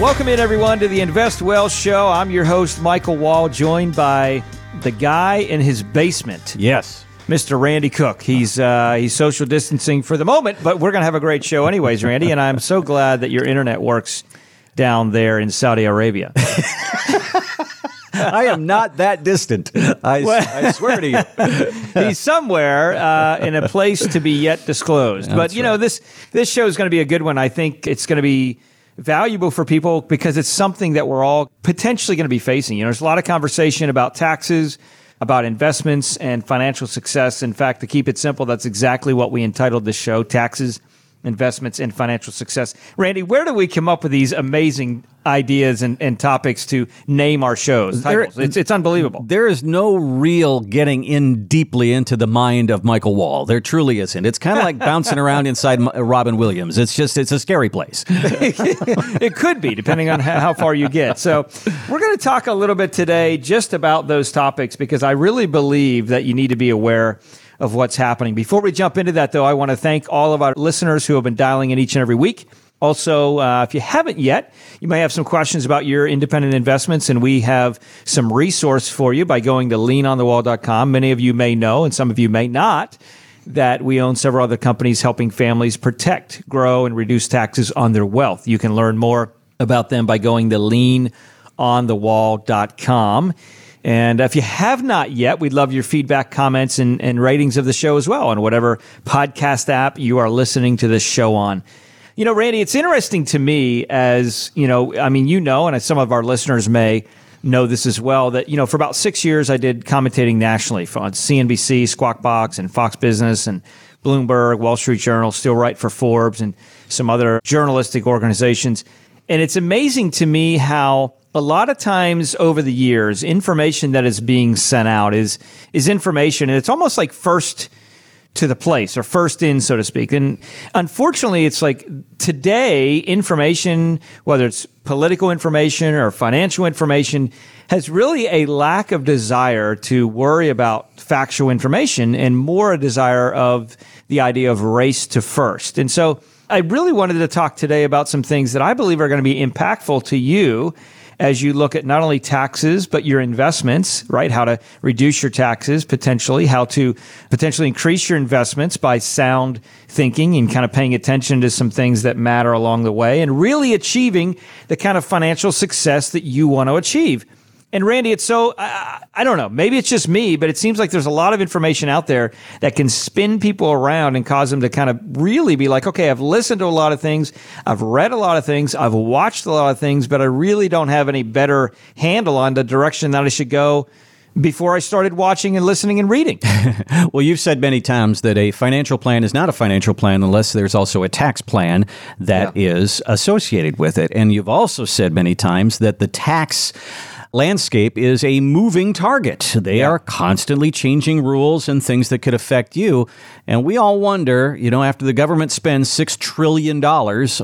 Welcome in, everyone, to the Invest Well Show. I'm your host, Michael Wall, joined by the guy in his basement. Yes. Mr. Randy Cook. He's uh, he's social distancing for the moment, but we're going to have a great show anyways, Randy. And I'm so glad that your internet works down there in Saudi Arabia. I am not that distant. I, I swear to you. He's somewhere uh, in a place to be yet disclosed. but you know this this show is going to be a good one. I think it's going to be valuable for people because it's something that we're all potentially going to be facing. You know, there's a lot of conversation about taxes, about investments and financial success. In fact, to keep it simple, that's exactly what we entitled this show, Taxes investments and financial success. Randy, where do we come up with these amazing ideas and, and topics to name our shows? There- it's, it's unbelievable. There is no real getting in deeply into the mind of Michael Wall. There truly isn't. It's kind of like bouncing around inside Robin Williams. It's just, it's a scary place. it could be, depending on how, how far you get. So, we're going to talk a little bit today just about those topics because I really believe that you need to be aware of what's happening. Before we jump into that, though, I want to thank all of our listeners who have been dialing in each and every week. Also, uh, if you haven't yet, you may have some questions about your independent investments, and we have some resource for you by going to leanonthewall.com. Many of you may know, and some of you may not, that we own several other companies helping families protect, grow, and reduce taxes on their wealth. You can learn more about them by going to leanonthewall.com. And if you have not yet, we'd love your feedback, comments, and, and ratings of the show as well on whatever podcast app you are listening to this show on. You know, Randy, it's interesting to me as, you know, I mean, you know, and some of our listeners may know this as well, that, you know, for about six years, I did commentating nationally on CNBC, Squawk Box, and Fox Business, and Bloomberg, Wall Street Journal, still write for Forbes and some other journalistic organizations. And it's amazing to me how a lot of times over the years, information that is being sent out is is information, and it's almost like first to the place or first in, so to speak. And unfortunately, it's like today, information, whether it's political information or financial information, has really a lack of desire to worry about factual information and more a desire of the idea of race to first. And so I really wanted to talk today about some things that I believe are going to be impactful to you as you look at not only taxes, but your investments, right? How to reduce your taxes potentially, how to potentially increase your investments by sound thinking and kind of paying attention to some things that matter along the way and really achieving the kind of financial success that you want to achieve. And Randy, it's so, I, I don't know, maybe it's just me, but it seems like there's a lot of information out there that can spin people around and cause them to kind of really be like, okay, I've listened to a lot of things, I've read a lot of things, I've watched a lot of things, but I really don't have any better handle on the direction that I should go before I started watching and listening and reading. Well, you've said many times that a financial plan is not a financial plan unless there's also a tax plan that is associated with it. And you've also said many times that the tax landscape is a moving target. They are constantly changing rules and things that could affect you. And we all wonder, you know, after the government spends $6 trillion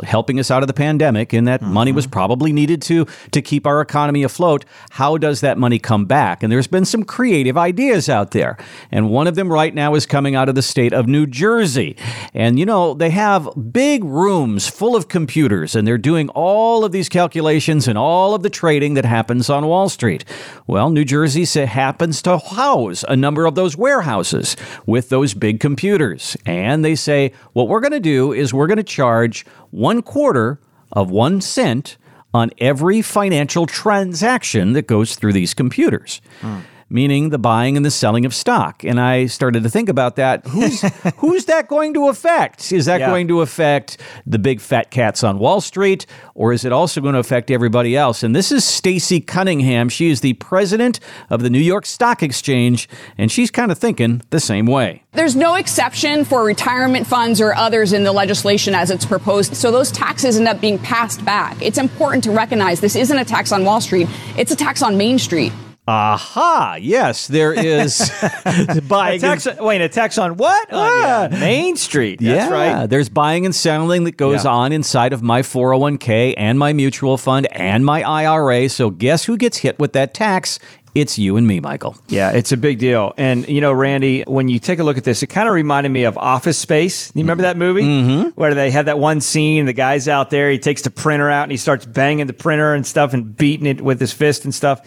helping us out of the pandemic, and that money was mm-hmm. probably needed to, to keep our economy afloat, how does that money come back? And there's been some creative ideas out there. And one of them right now is coming out of the state of New Jersey. And, you know, they have big rooms full of computers, and they're doing all of these calculations and all of the trading that happens on Wall Street. Well, New Jersey happens to house a number of those warehouses with those big computers. And they say, what we're going to do is we're going to charge one quarter of one cent on every financial transaction that goes through these computers. Hmm. Meaning the buying and the selling of stock. And I started to think about that. Who's who's that going to affect? Is that Yeah. going to affect the big fat cats on Wall Street or is it also going to affect everybody else? And this is Stacey Cunningham. She is the president of the New York Stock Exchange and she's kind of thinking the same way. There's no exception for retirement funds or others in the legislation as it's proposed. So those taxes end up being passed back. It's important to recognize this isn't a tax on Wall Street. It's a tax on Main Street. Aha! Yes, there is buying. A tax, wait, a tax on what? On, yeah, Main Street. That's yeah, right. there's buying and selling that goes Yeah. on inside of my 401k and my mutual fund and my IRA. So guess who gets hit with that tax? It's you and me, Michael. Yeah, it's a big deal. And, you know, Randy, when you take a look at this, it kind of reminded me of Office Space. You remember that movie? Mm-hmm. Where they had that one scene, the guy's out there, he takes the printer out and he starts banging the printer and stuff and beating it with his fist and stuff.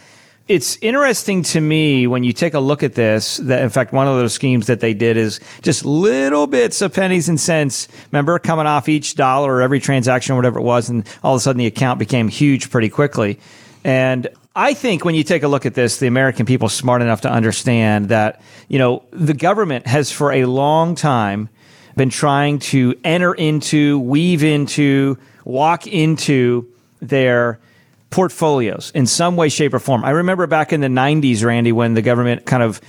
It's interesting to me when you take a look at this that, in fact, one of those schemes that they did is just little bits of pennies and cents. Remember, coming off each dollar or every transaction or whatever it was, and all of a sudden the account became huge pretty quickly. And I think when you take a look at this, the American people smart enough to understand that, you know, the government has for a long time been trying to enter into, weave into, walk into their portfolios in some way, shape, or form. I remember back in the 90s, Randy, when the government kind of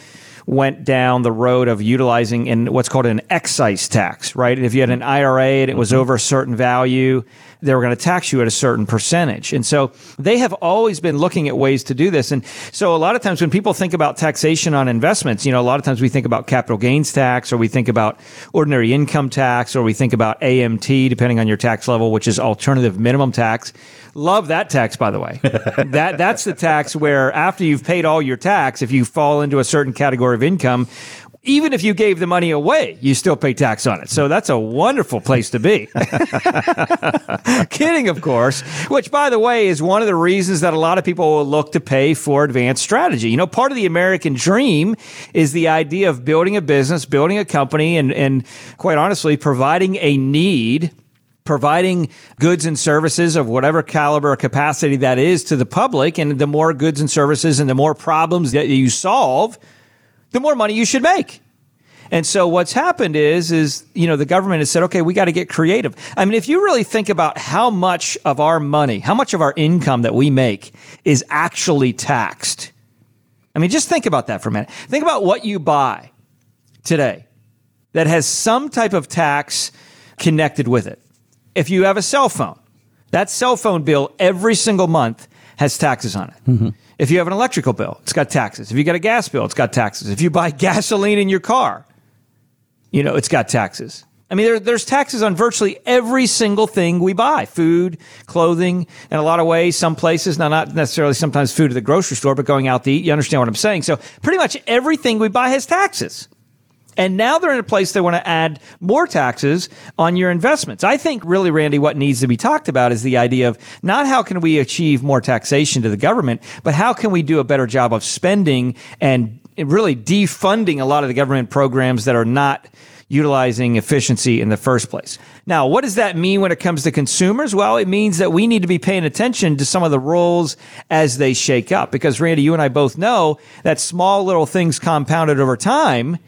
went down the road of utilizing in what's called an excise tax, right? And if you had an IRA and it was mm-hmm. over a certain value, they were going to tax you at a certain percentage. And so they have always been looking at ways to do this. And so a lot of times when people think about taxation on investments, you know, a lot of times we think about capital gains tax or we think about ordinary income tax or we think about AMT, depending on your tax level, which is alternative minimum tax. Love that tax, by the way. that that's the tax where after you've paid all your tax, if you fall into a certain category of income, even if you gave the money away, you still pay tax on it. So that's a wonderful place to be. Kidding, of course, which, by the way, is one of the reasons that a lot of people will look to pay for advanced strategy. You know, part of the American dream is the idea of building a business, building a company, and, and quite honestly, providing a need providing goods and services of whatever caliber or capacity that is to the public. And the more goods and services and the more problems that you solve, the more money you should make. And so what's happened is, is, you know, the government has said, okay, we got to get creative. I mean, if you really think about how much of our money, how much of our income that we make is actually taxed. I mean, just think about that for a minute. Think about what you buy today that has some type of tax connected with it. If you have a cell phone, that cell phone bill every single month has taxes on it. Mm-hmm. If you have an electrical bill, it's got taxes. If you got a gas bill, it's got taxes. If you buy gasoline in your car, you know, it's got taxes. I mean, there, there's taxes on virtually every single thing we buy food, clothing, in a lot of ways, some places, now not necessarily sometimes food at the grocery store, but going out to eat. You understand what I'm saying? So pretty much everything we buy has taxes. And now they're in a place they want to add more taxes on your investments. I think really, Randy, what needs to be talked about is the idea of not how can we achieve more taxation to the government, but how can we do a better job of spending and really defunding a lot of the government programs that are not utilizing efficiency in the first place. Now, what does that mean when it comes to consumers? Well, it means that we need to be paying attention to some of the rules as they shake up. Because, Randy, you and I both know that small little things compounded over time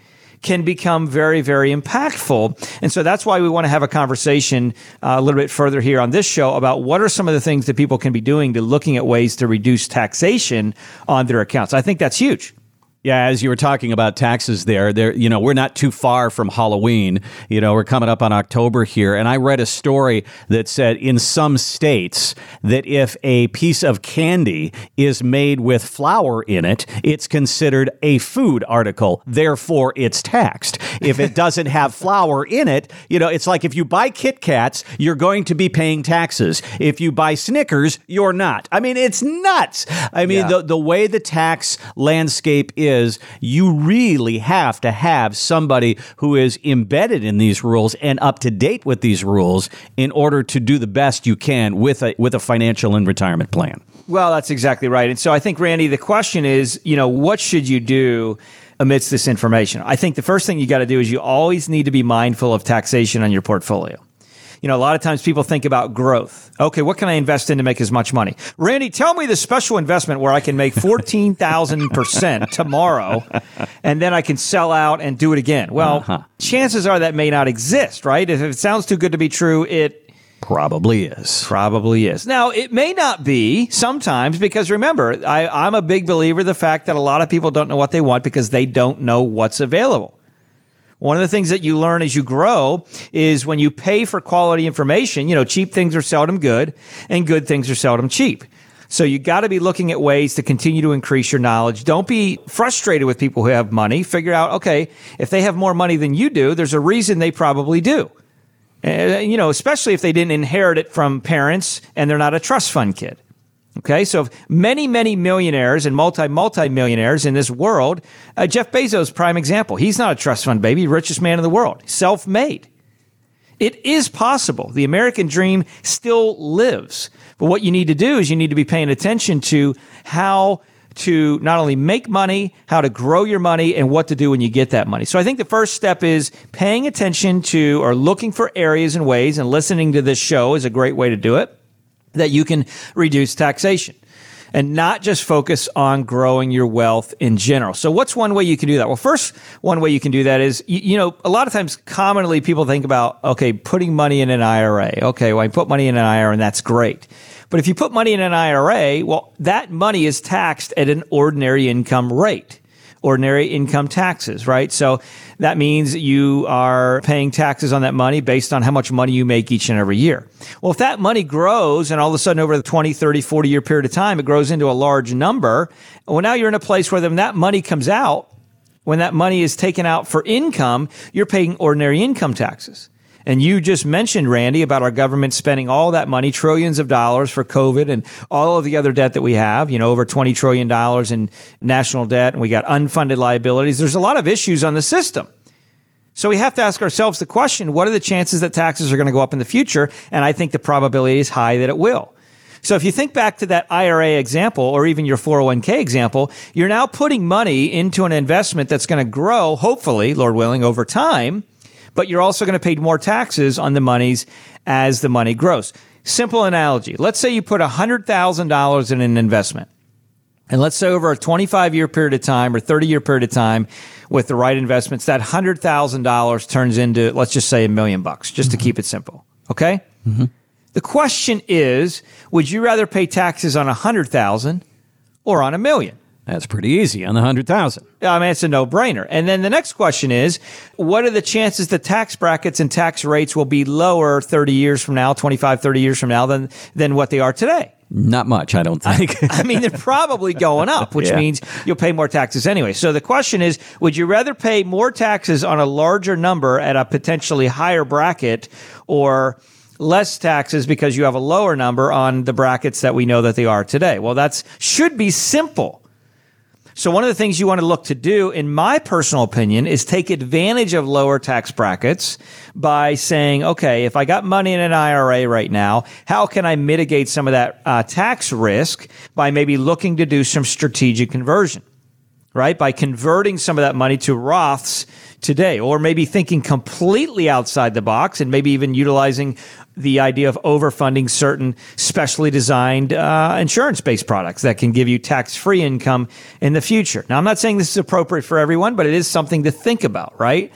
can become very, very impactful. And so that's why we want to have a conversation uh, a little bit further here on this show about what are some of the things that people can be doing to looking at ways to reduce taxation on their accounts. I think that's huge. Yeah, as you were talking about taxes there, there you know, we're not too far from Halloween. You know, we're coming up on October here, and I read a story that said in some states that if a piece of candy is made with flour in it, it's considered a food article, therefore it's taxed. If it doesn't have flour in it, you know, it's like if you buy Kit Kats, you're going to be paying taxes. If you buy Snickers, you're not. I mean, it's nuts. I mean, yeah. the the way the tax landscape is is you really have to have somebody who is embedded in these rules and up to date with these rules in order to do the best you can with a with a financial and retirement plan. Well, that's exactly right. And so I think Randy, the question is, you know, what should you do amidst this information? I think the first thing you got to do is you always need to be mindful of taxation on your portfolio you know, a lot of times people think about growth. Okay, what can I invest in to make as much money? Randy, tell me the special investment where I can make 14,000% tomorrow and then I can sell out and do it again. Well, uh-huh. chances are that may not exist, right? If it sounds too good to be true, it Probably is. Probably is. Now, it may not be sometimes because remember, I, am a big believer the fact that a lot of people don't know what they want because they don't know what's available. One of the things that you learn as you grow is when you pay for quality information, you know, cheap things are seldom good and good things are seldom cheap. So you got to be looking at ways to continue to increase your knowledge. Don't be frustrated with people who have money. Figure out, okay, if they have more money than you do, there's a reason they probably do. Uh, you know, especially if they didn't inherit it from parents and they're not a trust fund kid. Okay, so many, many millionaires and multi, multi millionaires in this world, uh, Jeff Bezos, prime example. He's not a trust fund baby, richest man in the world, self made. It is possible. The American dream still lives. But what you need to do is you need to be paying attention to how to not only make money, how to grow your money, and what to do when you get that money. So I think the first step is paying attention to or looking for areas and ways, and listening to this show is a great way to do it, that you can reduce taxation and not just focus on growing your wealth in general. So what's one way you can do that? Well, first, one way you can do that is, you, you, know, a lot of times commonly people think about, okay, putting money in an IRA. Okay, well, I put money in an IRA and that's great. But if you put money in an IRA, well, that money is taxed at an ordinary income rate, ordinary income taxes, right? So that means you are paying taxes on that money based on how much money you make each and every year. Well, if that money grows and all of a sudden over the 20, 30, 40 year period of time, it grows into a large number, well, now you're in a place where when that money comes out, when that money is taken out for income, you're paying ordinary income taxes. And you just mentioned, Randy, about our government spending all that money, trillions of dollars for COVID and all of the other debt that we have, you know, over $20 trillion in national debt, and we got unfunded liabilities. There's a lot of issues on the system. So we have to ask ourselves the question, what are the chances that taxes are going to go up in the future? And I think the probability is high that it will. So if you think back to that IRA example or even your 401k example, you're now putting money into an investment that's going to grow, hopefully, Lord willing, over time but you're also going to pay more taxes on the monies as the money grows. Simple analogy. Let's say you put $100,000 in an investment. And let's say over a 25 year period of time or 30 year period of time with the right investments, that $100,000 turns into, let's just say a million bucks, just mm-hmm. to keep it simple. Okay? Mm-hmm. The question is, would you rather pay taxes on a 100,000 or on a million? That's pretty easy on the 100,000. I mean, it's a no brainer. And then the next question is what are the chances that tax brackets and tax rates will be lower 30 years from now, 25, 30 years from now than, than what they are today? Not much, I don't think. I, I mean, they're probably going up, which yeah. means you'll pay more taxes anyway. So the question is would you rather pay more taxes on a larger number at a potentially higher bracket or less taxes because you have a lower number on the brackets that we know that they are today? Well, that should be simple. So one of the things you want to look to do, in my personal opinion, is take advantage of lower tax brackets by saying, okay, if I got money in an IRA right now, how can I mitigate some of that uh, tax risk by maybe looking to do some strategic conversion? Right? By converting some of that money to Roths today, or maybe thinking completely outside the box and maybe even utilizing the idea of overfunding certain specially designed uh, insurance based products that can give you tax free income in the future. Now, I'm not saying this is appropriate for everyone, but it is something to think about, right?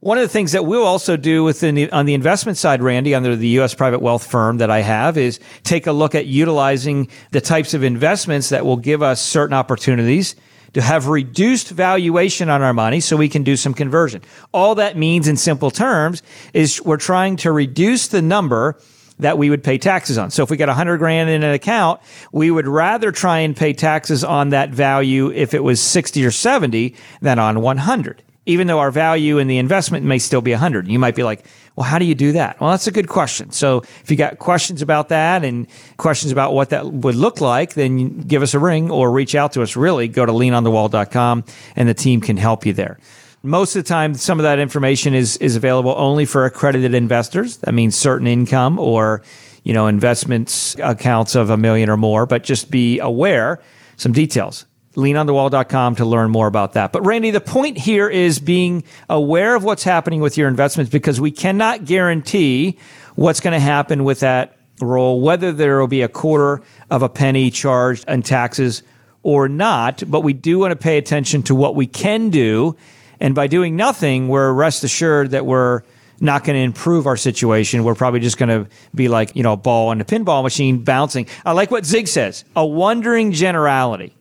One of the things that we'll also do within the, on the investment side, Randy, under the U.S. private wealth firm that I have, is take a look at utilizing the types of investments that will give us certain opportunities to have reduced valuation on our money so we can do some conversion. All that means in simple terms is we're trying to reduce the number that we would pay taxes on. So if we got 100 grand in an account, we would rather try and pay taxes on that value if it was 60 or 70 than on 100 even though our value in the investment may still be 100. You might be like, well, how do you do that? Well, that's a good question. So if you got questions about that and questions about what that would look like, then give us a ring or reach out to us. Really, go to leanonthewall.com and the team can help you there. Most of the time, some of that information is, is available only for accredited investors. That means certain income or, you know, investments accounts of a million or more, but just be aware some details leanonthewall.com to learn more about that. But Randy, the point here is being aware of what's happening with your investments because we cannot guarantee what's going to happen with that roll, whether there will be a quarter of a penny charged in taxes or not. But we do want to pay attention to what we can do. And by doing nothing, we're rest assured that we're not going to improve our situation. We're probably just going to be like, you know, a ball in a pinball machine bouncing. I like what Zig says, a wandering generality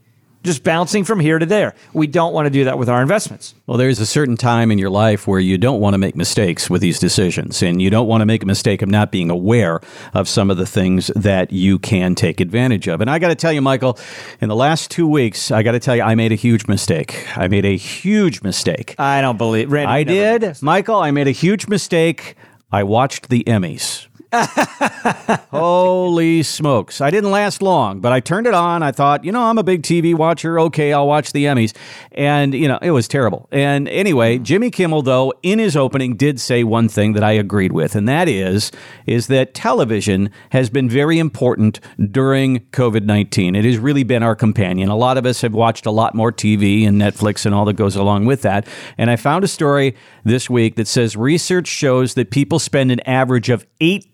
just bouncing from here to there. We don't want to do that with our investments. Well, there's a certain time in your life where you don't want to make mistakes with these decisions, and you don't want to make a mistake of not being aware of some of the things that you can take advantage of. And I got to tell you, Michael, in the last two weeks, I got to tell you, I made a huge mistake. I made a huge mistake. I don't believe. Randy, I did, Michael. I made a huge mistake. I watched the Emmys. Holy smokes. I didn't last long, but I turned it on. I thought, you know, I'm a big TV watcher. Okay, I'll watch the Emmys. And, you know, it was terrible. And anyway, hmm. Jimmy Kimmel, though, in his opening did say one thing that I agreed with, and that is, is that television has been very important during COVID 19. It has really been our companion. A lot of us have watched a lot more TV and Netflix and all that goes along with that. And I found a story this week that says research shows that people spend an average of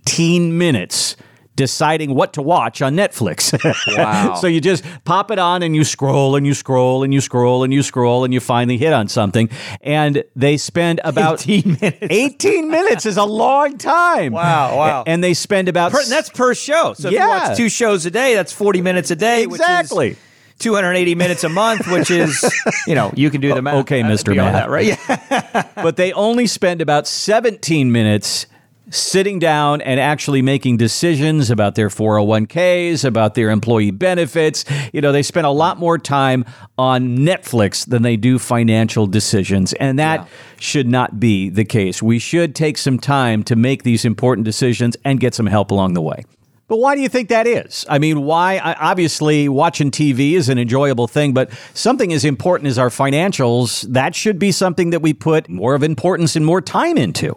18 minutes deciding what to watch on Netflix. Wow. so you just pop it on and you scroll and you scroll and you scroll and you scroll and you finally hit on something. And they spend about 18 minutes. 18 minutes is a long time. Wow, wow. And they spend about Per, that's per show. So if you watch two shows a day, that's 40 minutes a day, Exactly. which is 280 minutes a month, which is, you know, you can do the math. okay, uh, Mr. Math. That, right? Yeah. but they only spend about 17 minutes sitting down and actually making decisions about their 401ks, about their employee benefits. You know, they spend a lot more time on Netflix than they do financial decisions. And that should not be the case. We should take some time to make these important decisions and get some help along the way. But why do you think that is? I mean, why? Obviously, watching TV is an enjoyable thing, but something as important as our financials, that should be something that we put more of importance and more time into.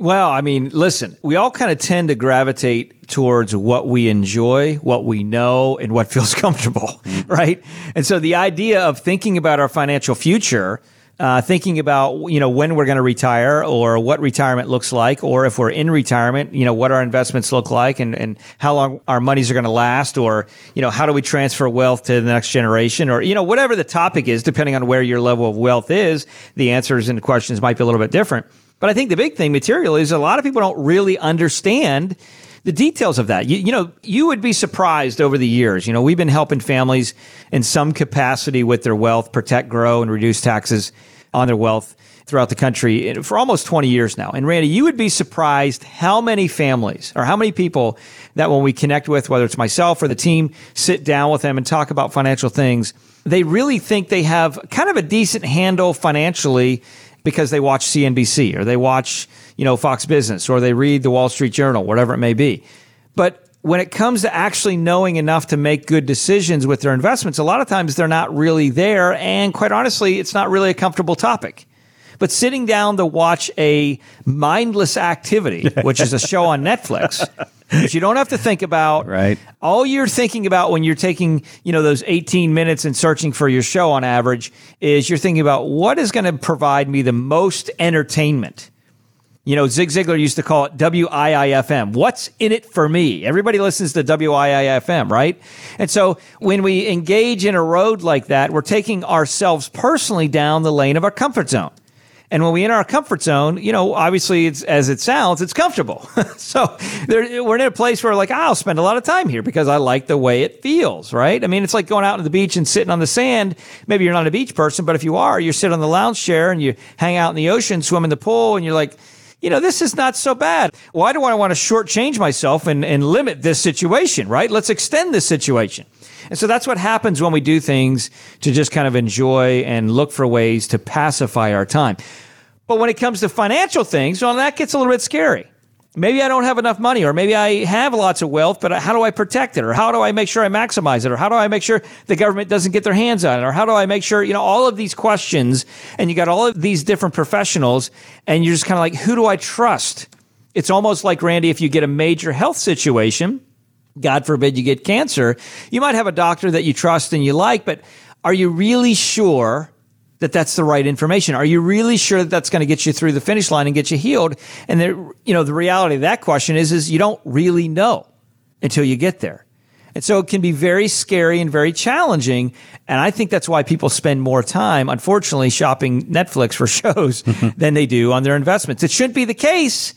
Well, I mean, listen, we all kind of tend to gravitate towards what we enjoy, what we know, and what feels comfortable, right? And so the idea of thinking about our financial future, uh, thinking about you know when we're going to retire or what retirement looks like, or if we're in retirement, you know what our investments look like, and and how long our monies are going to last, or you know how do we transfer wealth to the next generation, or you know whatever the topic is, depending on where your level of wealth is, the answers and the questions might be a little bit different. But I think the big thing material is a lot of people don't really understand the details of that. You, you know, you would be surprised over the years. You know, we've been helping families in some capacity with their wealth, protect, grow, and reduce taxes on their wealth throughout the country eh, for almost 20 years now. And Randy, you would be surprised how many families or how many people that when we connect with, whether it's myself or the team, sit down with them and talk about financial things, they really think they have kind of a decent handle financially because they watch CNBC or they watch, you know, Fox Business or they read the Wall Street Journal, whatever it may be. But when it comes to actually knowing enough to make good decisions with their investments, a lot of times they're not really there. And quite honestly, it's not really a comfortable topic. But sitting down to watch a mindless activity, which is a show on Netflix, which you don't have to think about. Right. All you're thinking about when you're taking, you know, those 18 minutes and searching for your show on average is you're thinking about what is going to provide me the most entertainment. You know, Zig Ziglar used to call it WIIFM. What's in it for me? Everybody listens to WIIFM, right? And so when we engage in a road like that, we're taking ourselves personally down the lane of our comfort zone. And when we in our comfort zone, you know, obviously it's as it sounds, it's comfortable. so there, we're in a place where like, I'll spend a lot of time here because I like the way it feels, right? I mean, it's like going out to the beach and sitting on the sand. Maybe you're not a beach person, but if you are, you sit on the lounge chair and you hang out in the ocean, swim in the pool, and you're like, you know, this is not so bad. Why do I want to shortchange myself and, and limit this situation, right? Let's extend this situation. And so that's what happens when we do things to just kind of enjoy and look for ways to pacify our time. But when it comes to financial things, well, that gets a little bit scary. Maybe I don't have enough money, or maybe I have lots of wealth, but how do I protect it? Or how do I make sure I maximize it? Or how do I make sure the government doesn't get their hands on it? Or how do I make sure, you know, all of these questions, and you got all of these different professionals, and you're just kind of like, who do I trust? It's almost like, Randy, if you get a major health situation, God forbid you get cancer, you might have a doctor that you trust and you like, but are you really sure that that's the right information? Are you really sure that that's going to get you through the finish line and get you healed? And the, you know, the reality of that question is, is you don't really know until you get there. And so it can be very scary and very challenging. And I think that's why people spend more time, unfortunately, shopping Netflix for shows than they do on their investments. It shouldn't be the case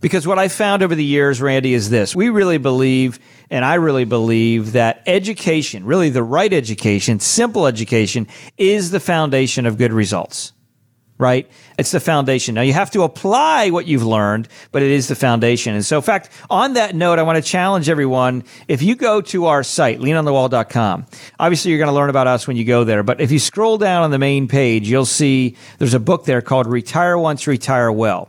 because what I found over the years, Randy, is this. We really believe, and I really believe that education, really the right education, simple education, is the foundation of good results. Right? It's the foundation. Now you have to apply what you've learned, but it is the foundation. And so, in fact, on that note, I want to challenge everyone. If you go to our site, leanonthewall.com, obviously you're going to learn about us when you go there. But if you scroll down on the main page, you'll see there's a book there called Retire Once, Retire Well.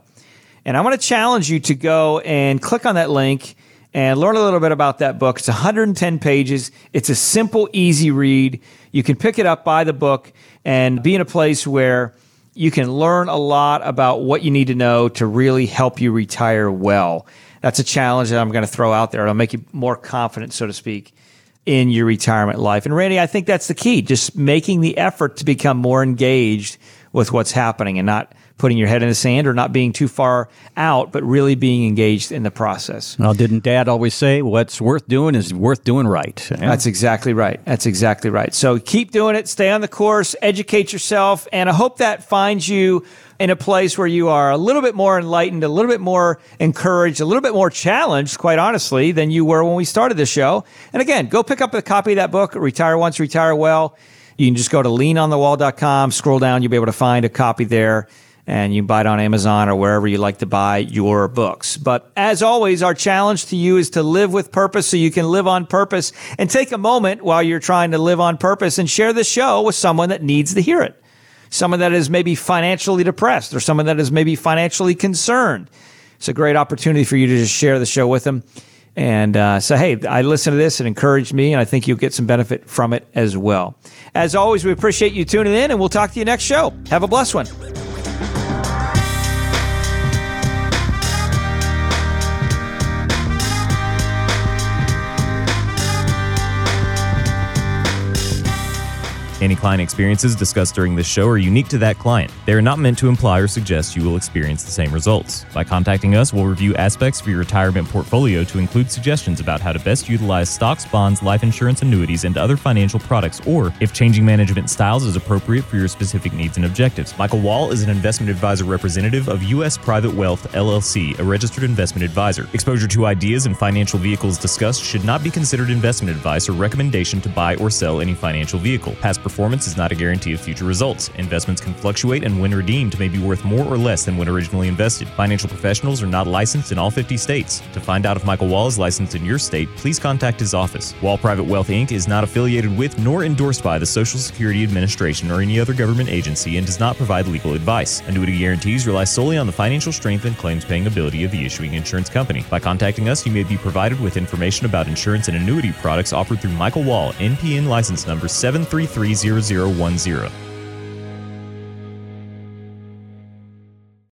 And I want to challenge you to go and click on that link and learn a little bit about that book. It's 110 pages. It's a simple, easy read. You can pick it up, buy the book, and be in a place where you can learn a lot about what you need to know to really help you retire well. That's a challenge that I'm going to throw out there. It'll make you more confident, so to speak, in your retirement life. And Randy, I think that's the key, just making the effort to become more engaged with what's happening and not putting your head in the sand or not being too far out, but really being engaged in the process. Well, didn't Dad always say what's worth doing is worth doing right? Yeah. That's exactly right. That's exactly right. So keep doing it, stay on the course, educate yourself, and I hope that finds you in a place where you are a little bit more enlightened, a little bit more encouraged, a little bit more challenged, quite honestly, than you were when we started the show. And again, go pick up a copy of that book, Retire Once, Retire Well. You can just go to leanonthewall.com, scroll down, you'll be able to find a copy there and you buy it on Amazon or wherever you like to buy your books. But as always, our challenge to you is to live with purpose so you can live on purpose and take a moment while you're trying to live on purpose and share the show with someone that needs to hear it. Someone that is maybe financially depressed or someone that is maybe financially concerned. It's a great opportunity for you to just share the show with them and uh, say, hey, I listened to this, it encouraged me, and I think you'll get some benefit from it as well. As always, we appreciate you tuning in, and we'll talk to you next show. Have a blessed one. Any client experiences discussed during this show are unique to that client. They are not meant to imply or suggest you will experience the same results. By contacting us, we'll review aspects of your retirement portfolio to include suggestions about how to best utilize stocks, bonds, life insurance, annuities, and other financial products, or if changing management styles is appropriate for your specific needs and objectives. Michael Wall is an investment advisor representative of U.S. Private Wealth LLC, a registered investment advisor. Exposure to ideas and financial vehicles discussed should not be considered investment advice or recommendation to buy or sell any financial vehicle. Past performance is not a guarantee of future results. Investments can fluctuate and when redeemed may be worth more or less than when originally invested. Financial professionals are not licensed in all 50 states. To find out if Michael Wall is licensed in your state, please contact his office. Wall Private Wealth Inc. is not affiliated with nor endorsed by the Social Security Administration or any other government agency and does not provide legal advice. Annuity guarantees rely solely on the financial strength and claims paying ability of the issuing insurance company. By contacting us, you may be provided with information about insurance and annuity products offered through Michael Wall, NPN license number 733 0010.